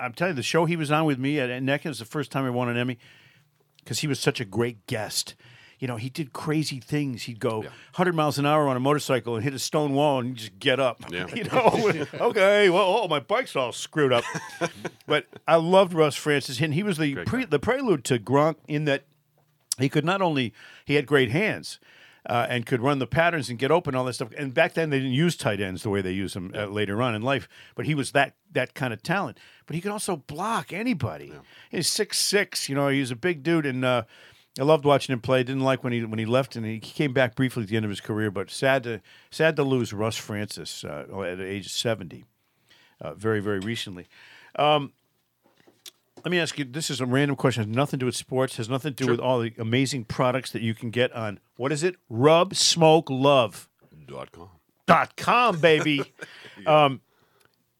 I'm telling you, the show he was on with me at NECA was the first time I won an Emmy because he was such a great guest. You know, he did crazy things. He'd go 100 miles an hour on a motorcycle and hit a stone wall and just get up. Yeah. You know, okay, well, oh, my bike's all screwed up. but I loved Russ Francis, and he was the pre, the prelude to Gronk in that he could not only he had great hands uh, and could run the patterns and get open all that stuff. And back then they didn't use tight ends the way they use them uh, later on in life. But he was that that kind of talent. But he could also block anybody. He's six six. You know, he's a big dude, and uh, I loved watching him play. Didn't like when he when he left, and he came back briefly at the end of his career. But sad to sad to lose Russ Francis uh, at the age of seventy. Uh, very very recently. Let me ask you. This is a random question. Has nothing to do with sports. Has nothing to do with all the amazing products that you can get on what is it? Rub Smoke Love dot com. dot com, baby. um,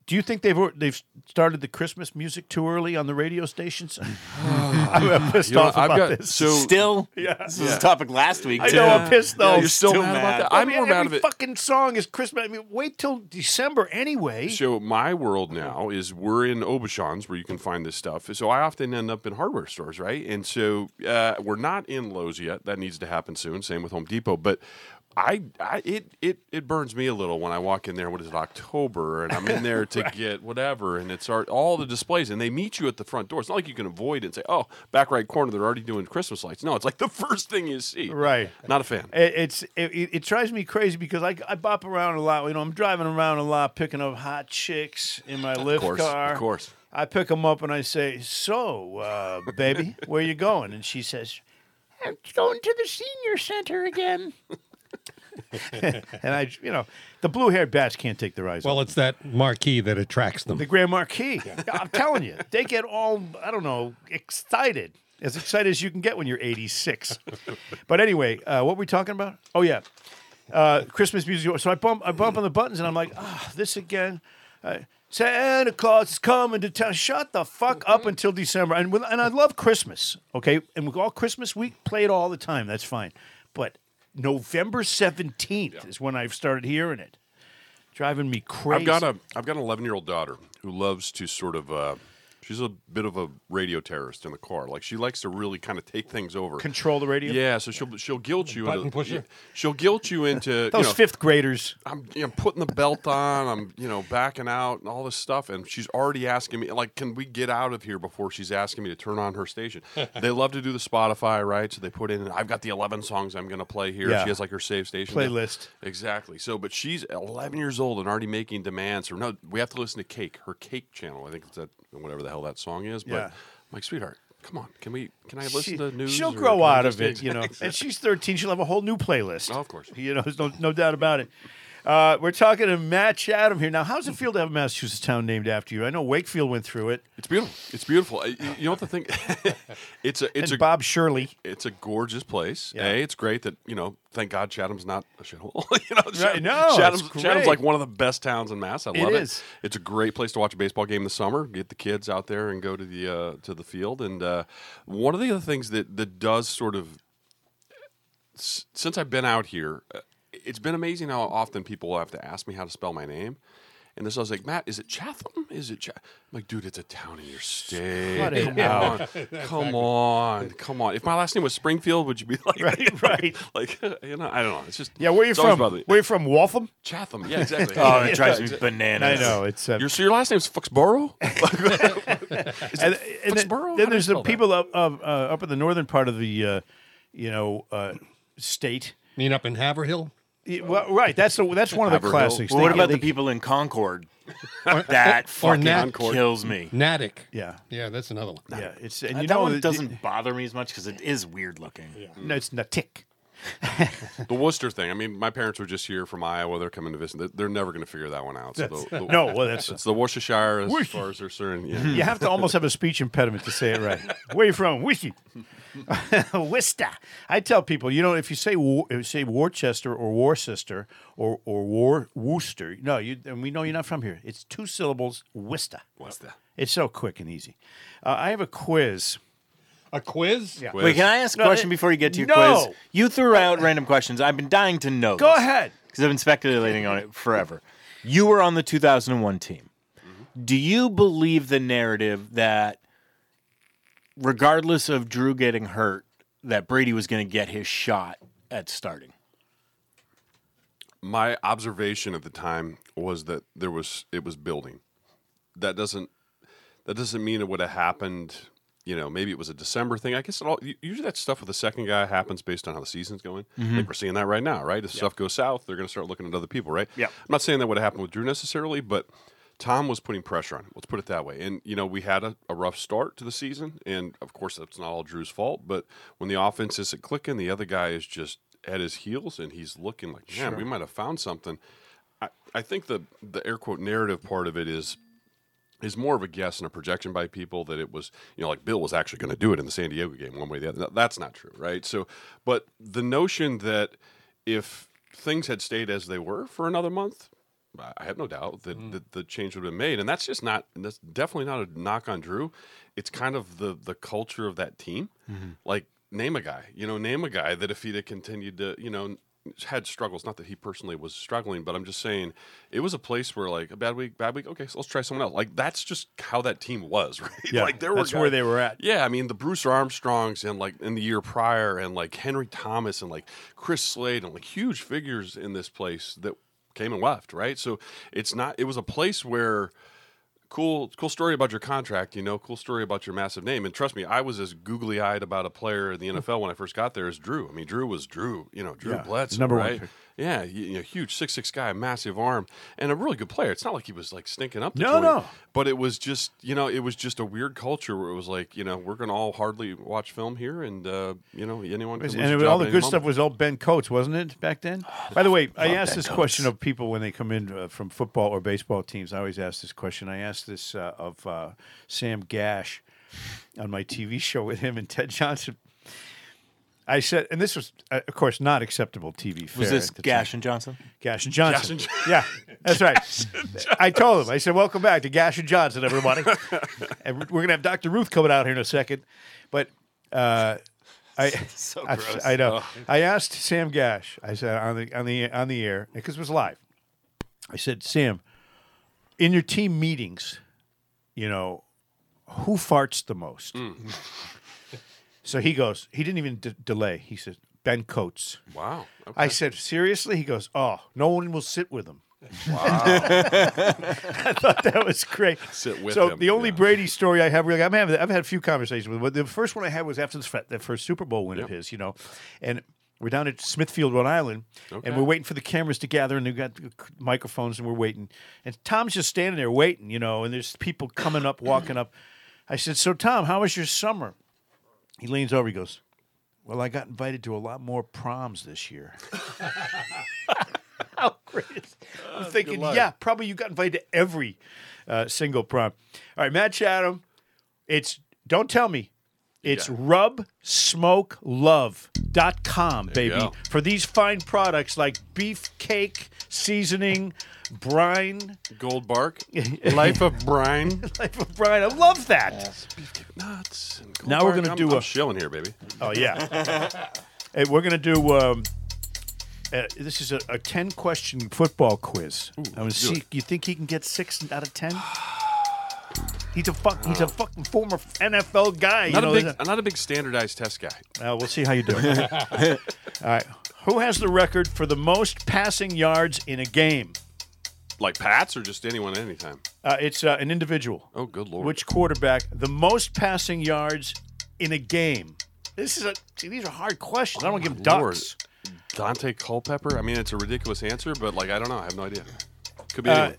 do you think they've they've started the Christmas music too early on the radio stations? I'm pissed You know, off I've about got this. so Still, Yeah. this was a topic last week. I know I'm pissed though. Yeah, you're still, Still mad, about that. I I'm mean, more every mad of it. fucking song is Christmas. I mean, wait till December anyway. So my world now is we're in Aubuchon's where you can find this stuff. So I often end up in hardware stores, right? And so uh, we're not in Lowe's yet. That needs to happen soon. Same with Home Depot. But I, I it, it it burns me a little when I walk in there. What is it, October, and I'm in there to get whatever, and it's our, all the displays, and they meet you at the front door. It's not like you can avoid it and say, "Oh, back right corner, they're already doing Christmas lights." No, it's like the first thing you see. Right. Not a fan. It, it's it, it, it drives me crazy because I, I bop around a lot. You know, I'm driving around a lot, picking up hot chicks in my lift course, car. of course. I pick them up and I say, "So, uh, baby, where you going?" And she says, "I'm going to the senior center again." and I, you know, the blue-haired bats can't take their eyes Well, off. it's that marquee that attracts them. The Grand Marquis. I'm telling you, they get all I don't know excited, as excited as you can get when you're 86. but anyway, uh, what were we talking about? Oh yeah, uh, Christmas music. So I bump, I bump on the buttons, and I'm like, ah, this again. Uh, Santa Claus is coming to town. Shut the fuck up until December. And with, and I love Christmas. Okay, and with all Christmas week, play it all the time. That's fine. But November 17th is when I've started hearing it. Driving me crazy. I've got a I've got an 11 year old daughter who loves to sort of uh, she's a bit of a radio terrorist in the car. Like she likes to really kind of take things over. control the radio. Yeah, so she'll she'll guilt you Button into pusher? she'll guilt you into Those you know, fifth graders. I'm you know, putting the belt on. I'm you know backing out and all this stuff, and she's already asking me like, "Can we get out of here before she's asking me to turn on her station?" they love to do the Spotify, right? So they put in, "I've got the 11 songs I'm going to play here." Yeah. She has like her save station Playlist. Exactly. So, but she's 11 years old and already making demands. Or no, we have to listen to Cake, her Cake channel. I think it's that whatever the hell that song is. But Yeah. Sweetheart, come on, can we? Can I listen She, to news? she'll grow out of it, you know. And she's 13. She'll have a whole new playlist. Oh, of course. You know, there's no, no doubt about it. Uh, we're talking to Matt Chatham here. Now, how's it feel to have a Massachusetts town named after you? I know Wakefield went through it. It's beautiful. It's beautiful. You you know what the thing? it's a it's and a Bob Shirley. it's a gorgeous place. Yeah. A, it's great that you know. Thank God Chatham's not a shithole. you know, Chatham- no, Chatham's, Chatham's like one of the best towns in Mass. I love it. is. It's a great place to watch a baseball game in the summer. Get the kids out there and go to the uh, to the field. And uh, one of the other things that that does sort of since I've been out here, uh, it's been amazing how often people have to ask me how to spell my name. And this, I was like, Matt, is it Chatham? Is it? Cha-? I'm like, dude, it's a town in your state. Cut it Come on, come on, come on. If my last name was Springfield, would you be like, Right, right. like, you know, I don't know. It's just Yeah, where are you from? bothered me. Where are you from? Waltham? Chatham. Yeah, exactly. Oh, it drives me bananas. I know. It's uh, Your, so your last name's Foxborough? Is and, and then, Foxborough? How then there's the spell that? people up up, uh, up in the northern part of the, uh, you know, uh, state. You mean up in Haverhill? Yeah, Well, right. That's the, that's one of the Haverhill. classics. Well, what about the people in Concord? that fucking Nat- kills me. Natick. Yeah, Yeah, that's another one. yeah. It's and And you that know one that- doesn't bother me as much because it is weird looking. No, it's Natik. The Worcester thing. I mean, my parents were just here from Iowa. They're coming to visit. They're- never going to figure that one out. So the, the, No, well, that's it's the Worcestershire as Worcester. far as they're concerned. Yeah. You have to almost have a speech impediment to say it right. Where you from? Wiki. Worcester. I tell people, you know, if you say if you say Worcester or Worcester or or War Worcester, no, you and we know you're not from here. It's two syllables. Worcester. That? It's so quick and easy. Uh, I have a quiz. A quiz? Yeah. Wait, can I ask a No, question it- before you get to your No. quiz? You threw out random questions. I've been dying to know. Go ahead. Because I've been speculating on it forever. You were on the 2001 team. Do you believe the narrative that, regardless of Drew getting hurt, that Brady was going to get his shot at starting? my observation at the time was that there was it was building. That doesn't that doesn't mean it would have happened. You know, maybe it was a December thing. I guess it all usually that stuff with the second guy happens based on how the season's going. I mm-hmm. think we're seeing that right now, right? If stuff goes south, they're going to start looking at other people, right? Yep. I'm not saying that would have happened with Drew necessarily, but Tom was putting pressure on him. Let's put it that way. And you know, we had a, a rough start to the season, and of course, that's not all Drew's fault. But when the offense isn't clicking, the other guy is just at his heels, and he's looking like, man, we might have found something. I, I think the the air quote narrative part of it is is more of a guess and a projection by people that it was, you know, like Bill was actually going to do it in the San Diego game one way or the other. That's not true, right? So, but the notion that if things had stayed as they were for another month, I have no doubt that, hmm. that the change would have been made. And that's just not, that's definitely not a knock on Drew. It's kind of the the culture of that team. Mm-hmm. Like, name a guy, you know, name a guy that if he'd have continued to, you know, had struggles. Not that he personally was struggling, but I'm just saying it was a place where like a bad week, bad week. Okay, so let's try someone else. Like that's just how that team was, right? Yeah, like there that's were where they were at. Yeah, I mean the Bruce Armstrongs and like in the year prior, and like Henry Thomas and like Chris Slade and like huge figures in this place that came and left, right? So it's not. It was a place where cool cool story about your contract you know cool story about your massive name and trust me i was as googly eyed about a player in the nfl when i first got there as drew i mean drew was drew you know drew Yeah, bledsoe number one right pick. yeah you, know, huge six six guy massive arm and a really good player it's not like he was like stinking up the No, joint, no. but it was just you know it was just a weird culture where it was like you know we're gonna all hardly watch film here and uh, you know anyone can And lose a it job all the good moment. stuff was all Ben Coates, wasn't it, back then? By the way, I asked Ben this question of people when they come in uh, from football or baseball teams. I always ask this question. I asked this uh, of uh, Sam Gash on my TV show with him and Ted Johnson. I said, and this was, uh, of course, not acceptable TV fare. Was this at the Gash time. and Johnson? Gash and Johnson. Gash and yeah, that's right. I told him. I said, "Welcome back to Gash and Johnson, everybody." and we're gonna have Dr. Ruth coming out here in a second, but uh, I, So I, gross. I know. I asked Sam Gash. I said on the on the on the air because it was live. I said, Sam, in your team meetings, you know, who farts the most? Hmm. so he goes. He didn't even d- delay. He said, Ben Coates. wow okay. I said, seriously? He goes, oh, no one will sit with him. Wow. I thought that was great. Sit with so him, the only yeah. Brady story I have, really, I'm having, I've had a few conversations with him, but the first one I had was after the first Super Bowl win of his, you know, and we're down at Smithfield, Rhode Island, Okay. and we're waiting for the cameras to gather, and they've got the microphones, and we're waiting, and Tom's just standing there waiting, you know, and there's people coming up, walking up. I said, so Tom, how was your summer? He leans over, he goes, well, I got invited to a lot more proms this year. How great is I'm thinking, yeah, probably you got invited to every uh, single prom. All right, Matt Chatham, it's, don't tell me, it's rubsmokelove.com, baby, for these fine products like beefcake, seasoning, brine, gold bark life of brine life of brine. I love that. nuts and gold Now we're gonna I'm- do I'm a- shilling here baby Oh yeah. hey, we're gonna do. Um, uh, this is a, a ten question football quiz. I'm gonna see. it. You think he can get six out of ten? He's a fuck. He's a fucking former NFL guy. not you know, a big I'm not a big standardized test guy uh, we'll see how you do. All right. Who has the record for the most passing yards in a game? like Pats or just anyone at any time Uh, it's uh, an individual. oh good lord Which quarterback the most passing yards in a game? This is a. See, these are hard questions. I don't give them Lord. ducks. Daunte Culpepper I mean it's a ridiculous answer but like I don't know I have no idea could be Uh.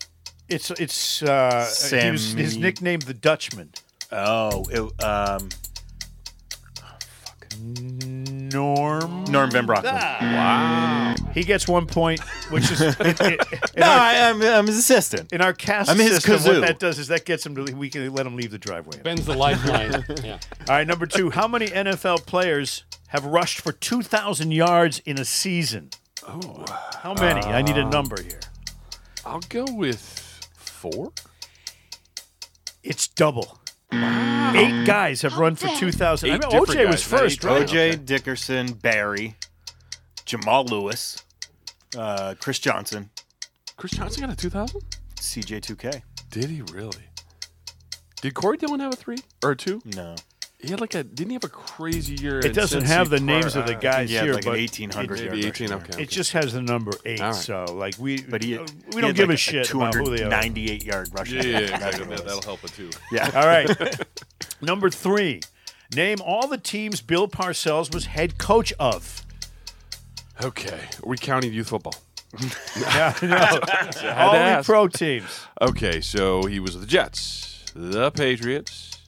It's it's uh, he was, his nickname the Dutchman. Oh, it, um, Norm. Norm Van Brocklin. Wow. He gets one point, which is in, in- in No, our, I, I'm, I'm his assistant. in our cast I'm his system. kazoo. What that does is that gets him to we can let him leave the driveway. Ben's the lifeline. yeah. All right, number two. How many NFL players have rushed for two thousand yards in a season? Oh, how many? I need a number here. I'll go with four It's double. Eight guys have run for two thousand. I mean, OJ was guys, not first, right? OJ Okay. Dickerson, Barry, Jamal Lewis, uh, Chris Johnson, Chris Johnson got a 2000 CJ2K. did he really did Corey Dillon have a three or a two No. He had like a didn't he have a crazy year It doesn't have the prior- names of the uh, guys He had here, like an but 1800 it- maybe 18 year. okay It just has the number eight, All right. so like we, But he, uh, he we don't give like a shit about who they are. 298 yard rushing. yeah, yeah, yard. exactly. That's That, that'll help it too Yeah. All right, number three. Name all the teams Bill Parcells was head coach of. okay are we counting youth football Yeah, no, all the pro teams. okay so he was the Jets the Patriots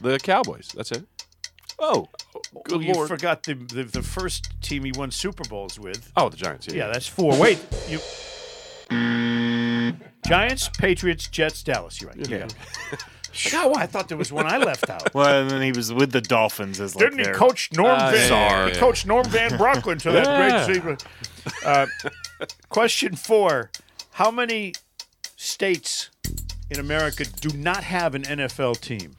the Cowboys that's it Oh, good Well, you lord forgot the, the the first team he won Super Bowls with. oh the Giants yeah, Yeah, that's four. Wait, you. Giants, Patriots, Jets, Dallas. You're right. Yeah. I forgot why I thought there was one I left out. well, and then he was with the Dolphins as like Didn't he their- coach Norm Uh, Van? sorry. He coached Norm Van Brocklin to that Yeah. great season. Uh, question four: How many states in America do not have an NFL team?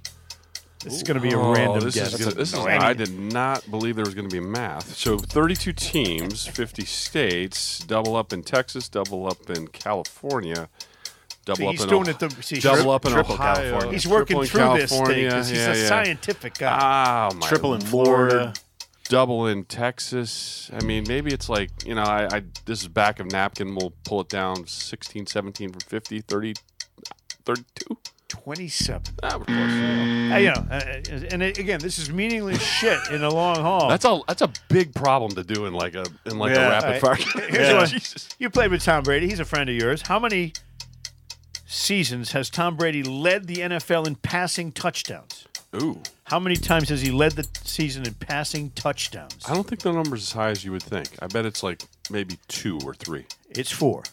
This is going to be a Oh, random this guess. Is gonna, this is, No, I did not believe there was going to be math. So 32 teams, 50 states, double up in Texas, double up in California, double See, up he's in doing O- it the see, double tri- up in triple Ohio. California. He's working triple in through this thing California. because he's yeah, a yeah. scientific guy. Oh my Triple in Lord. Florida. double in Texas. I mean, maybe it's like, you know, I, I this is back of napkin. We'll pull it down 16, 17 from 50, 30, 32. 27. Ah, we're close. Uh, you know, uh, and it, again, this is meaningless shit in the long haul. That's a that's a big problem to do in like a in like Yeah. a rapid All fire. right. Here's one. Jesus. You played with Tom Brady. He's a friend of yours. How many seasons has Tom Brady led the NFL in passing touchdowns? Ooh, How many times has he led the season in passing touchdowns? I don't think the number's as high as you would think. I bet it's like maybe two or three. It's four.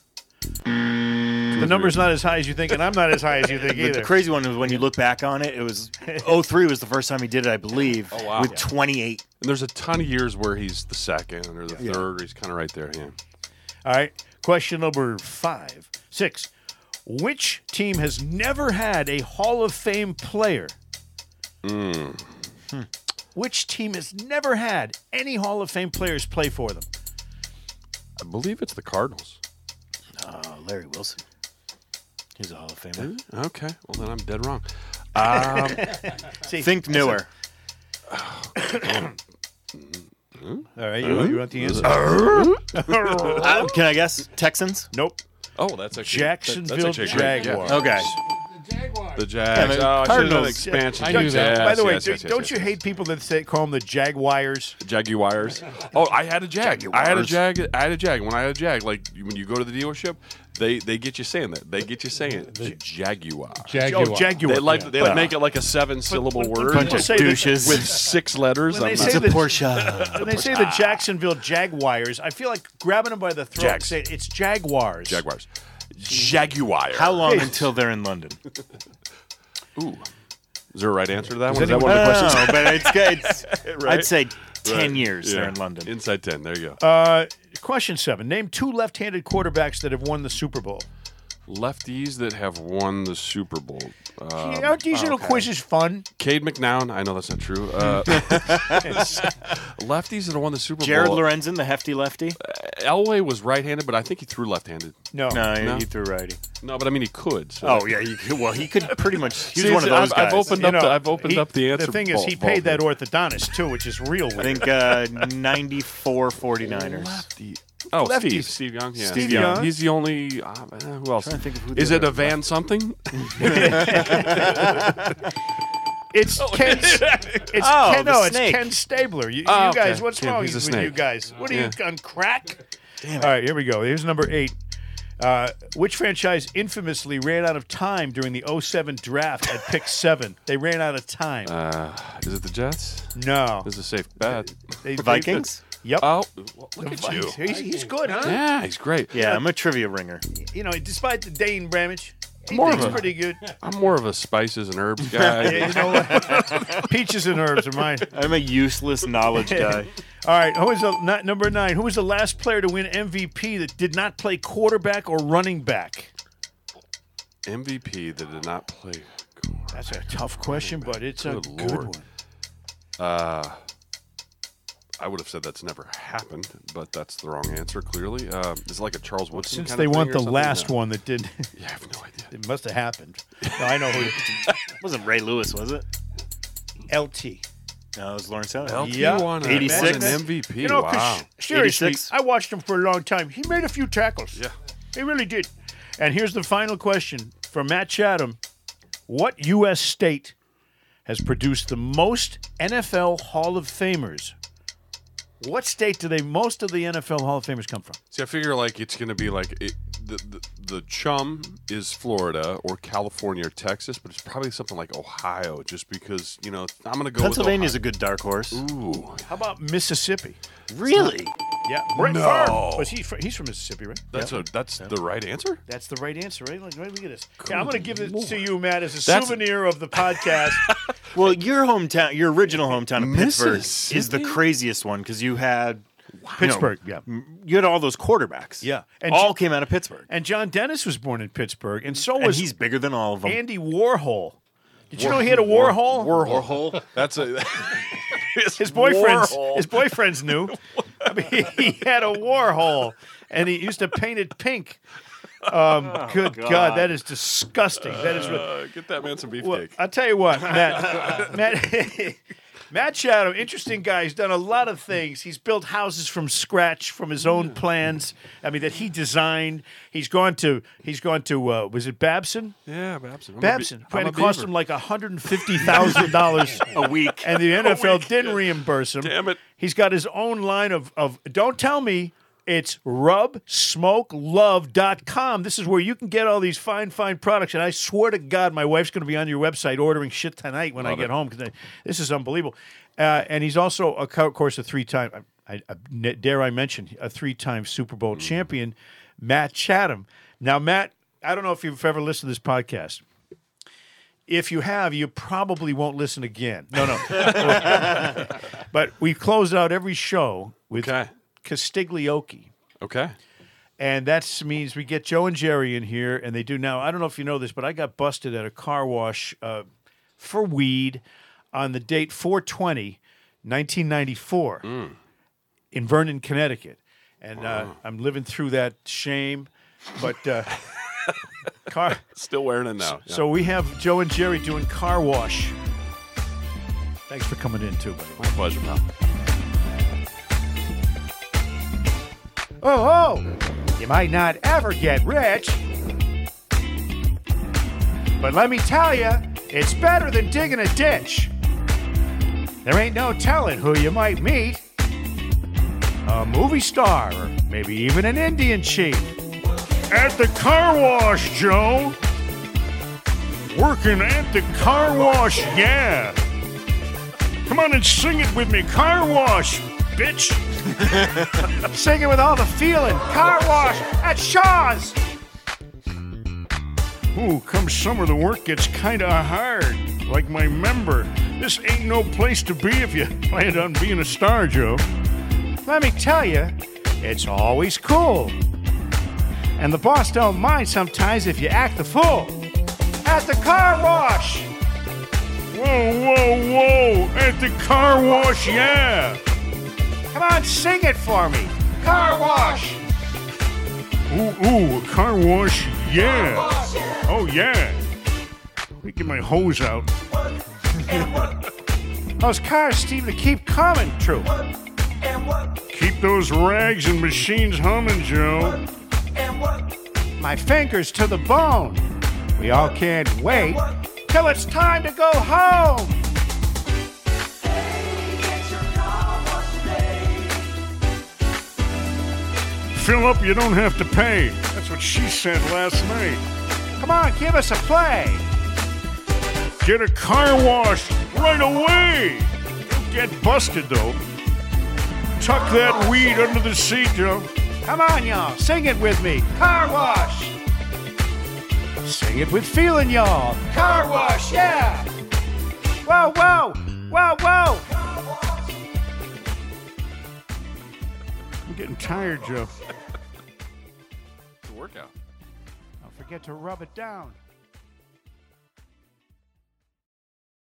The number's not as high as you think, and I'm not as high as you think The, either. the crazy one was when you look back on it, it was 03 was the first time he did it, I believe, Oh, wow. with Yeah. 28. And there's a ton of years where he's the second or the third. Or he's kind of right there. Yeah. All right. Question number five. Six. Which team has never had a Hall of Fame player? Hmm. Which team has never had any Hall of Fame players play for them? I believe it's the Cardinals. Oh, Larry Wilson. He's a Hall of Famer. Okay. Well, then I'm dead wrong. Um, See, Think newer. All right. You, you want the answer? Uh, can I guess? Texans? nope. oh, that's actually Jacksonville that- that's actually great. Jaguars. Yeah. Okay. The Jags. the oh, I should have done Cardinals. expansion. I knew that. By the way, yes, do, yes, yes, don't yes, you yes. hate people that say call them the Jaguars? Jaguars. Oh, I had a Jag. I had a Jag. I had a Jag. When I had a Jag, like when you go to the dealership, they they get you saying that. They get you saying it. The Jaguar. Jaguar. Oh, Jaguar. They like yeah. they But make it like a seven syllable when- when word Bunch of douches. with six letters. When they say not- it's a the- Porsche. When they say the Jacksonville Jaguars, I feel like grabbing them by the throat. Jags. Say it's Jaguars. Jaguars. Jaguar. How long Hey. until they're in London? Ooh. Is there a right answer to that Does one? Is that one of the I don't questions? know, but it's, it's Right? I'd say 10 Right. years Yeah. they're in London. Inside 10. There you go. Uh, question seven. Name two left-handed quarterbacks that have won the Super Bowl. Lefties that have won the Super Bowl. Uh, Aren't these little quizzes fun? Cade McNown. I know that's not true. Uh, lefties that have won the Super Jared Bowl. Jared Lorenzen, the hefty lefty? Elway was right-handed, but I think he threw left-handed. No. No, No. he threw righty. No, but I mean he could. So Oh, yeah. He could, well, he could pretty much. He was See, one of those I've, guys. I've opened You up. know, the, I've opened he- up the answer. The thing is, he paid that orthodontist too, which is real Weird. I think uh, 94 49ers. Lefty. Oh, Lefties. Steve. Steve Young. Yeah. Steve Young. He's the only. Uh, who else? Trying to think of who the Is it a Van something? It's Ken. It's Oh, Ken. the No, it's snake. Ken Stabler. You, Oh, you okay. guys, what's Yeah, wrong he's a with snake. you guys? What are Yeah. you on crack? All right, here we go. Here's number eight. Uh, which franchise infamously ran out of time during the 07 draft at pick seven? They ran out of time. Uh, is it the Jets? no. This is a safe bet. They, they- Vikings? Yep. Oh, well, look at you. He's, he's good, huh? Yeah, he's great. Yeah, I'm a trivia ringer. You know, despite the Dane Bramage, he More of thinks a- pretty good. I'm more of a spices and herbs guy. Yeah, you know what? Peaches and herbs are mine. I'm a useless knowledge guy. All right, who is the not, number nine? Who was the last player to win MVP that did not play quarterback or running back? MVP that did not play. That's a tough question, but it's a Good good one. Uh, I would have said that's never happened, but that's the wrong answer. Clearly, uh, is it like a Charles Woodson? Since kind they of thing want the last No. one that did, Yeah, I have no idea. it must have happened. No, I know who. It wasn't Ray Lewis, was it? LT. No, it was Lawrence Allen. LT Yeah. won, 86. won an MVP. You know, 'cause wow. seriously, 86? I watched him for a long time. He made a few tackles. Yeah. He really did. And here's the final question from Matt Chatham: What U.S. state has produced the most NFL Hall of Famers? What state do they most of the NFL Hall of Famers come from? See, I figure like it's going to be like it, the, the the chum is Florida or California or Texas, but it's probably something like Ohio, just because you know I'm going to go. Pennsylvania's a good dark horse. Ooh, How about Mississippi? Really? Yeah, Brett No. Favre. Oh, Was he? fr- He's from Mississippi, right? that's a that's the right answer. That's the right answer, right? Like, look at this. Yeah, I'm going to give it to you, Matt, as a That's- souvenir of the podcast. Well, your hometown, your original hometown of Pittsburgh, is the craziest one because you had Pittsburgh, yeah. you had all those quarterbacks. Yeah. And all J- came out of Pittsburgh, And John Dennis was born in Pittsburgh, and so and was he's bigger than all of them. Andy Warhol. Did you know he had a Warhol? Warhol. That's a his boyfriend's Warhol. his boyfriend's knew. I mean, he had a Warhol, and he used to paint it pink. Um, good God. that is disgusting. That is. Really, Uh, get that man some beefcake. well, I'll tell you what, Matt. Matt, Matt Chatham, interesting guy. He's done a lot of things. He's built houses from scratch from his own plans. I mean, that he designed. He's gone to. He's gone to. Uh, was it Babson? yeah, Babson. I'm a Babson. I'm and a it cost beaver. him like hundred and fifty thousand dollars A week. and the NFL didn't reimburse him. Damn it. He's got his own line of, of don't tell me it's rubsmokelove.com. This is where you can get all these fine, fine products. And I swear to God, my wife's going to be on your website ordering shit tonight when I get home because this is unbelievable. Uh, and he's also, of course, a three time, uh, I, uh, I, dare I mention, a three time Super Bowl mm. champion, Matt Chatham. Now, Matt, I don't know if you've ever listened to this podcast. If you have, you probably won't listen again. No, no. but we close out every show with Okay. Castiglioke. Okay. And that means we get Joe and Jerry in here, and they do now. I don't know if you know this, but I got busted at a car wash uh, for weed on the date 420, 1994, in Vernon, Connecticut. And uh, I'm living through that shame. But uh, car. Still wearing it now. Yeah. So we have Joe and Jerry doing car wash. Thanks for coming in, too, buddy. my pleasure, pal. Oh, oh! You might not ever get rich. But let me tell you, it's better than digging a ditch. There ain't no telling who you might meet. A movie star, or maybe even an Indian chief. At the car wash, Joe. Working at the car wash, yeah. Come on and sing it with me. Car wash, bitch. Sing it with all the feeling. Car wash at Shaw's. Ooh, come summer, the work gets kinda hard. Like my member. This ain't no place to be if you planned on being a star, Joe. Let me tell you, it's always cool. And the boss don't mind sometimes if you act the fool. At the car wash. Whoa, whoa, whoa. At the car wash, yeah. Come on, sing it for me. Car wash. Ooh, ooh, a car wash, yeah. Oh, yeah. Let me get my hose out. Those cars seem to keep coming, true. Keep those rags and machines humming, Joe. My fingers to the bone. We all can't wait till it's time to go home. Fill up, you don't have to pay. That's what she said last night. Come on, give us a play. Get a car wash right away. Don't get busted, though. Tuck that weed under the seat, Joe. Come on, y'all. Sing it with me. Car wash. Sing it with feeling, y'all. Car wash, yeah. Whoa, whoa, whoa, whoa. I'm getting tired, Joe. It's a workout. Don't forget to rub it down.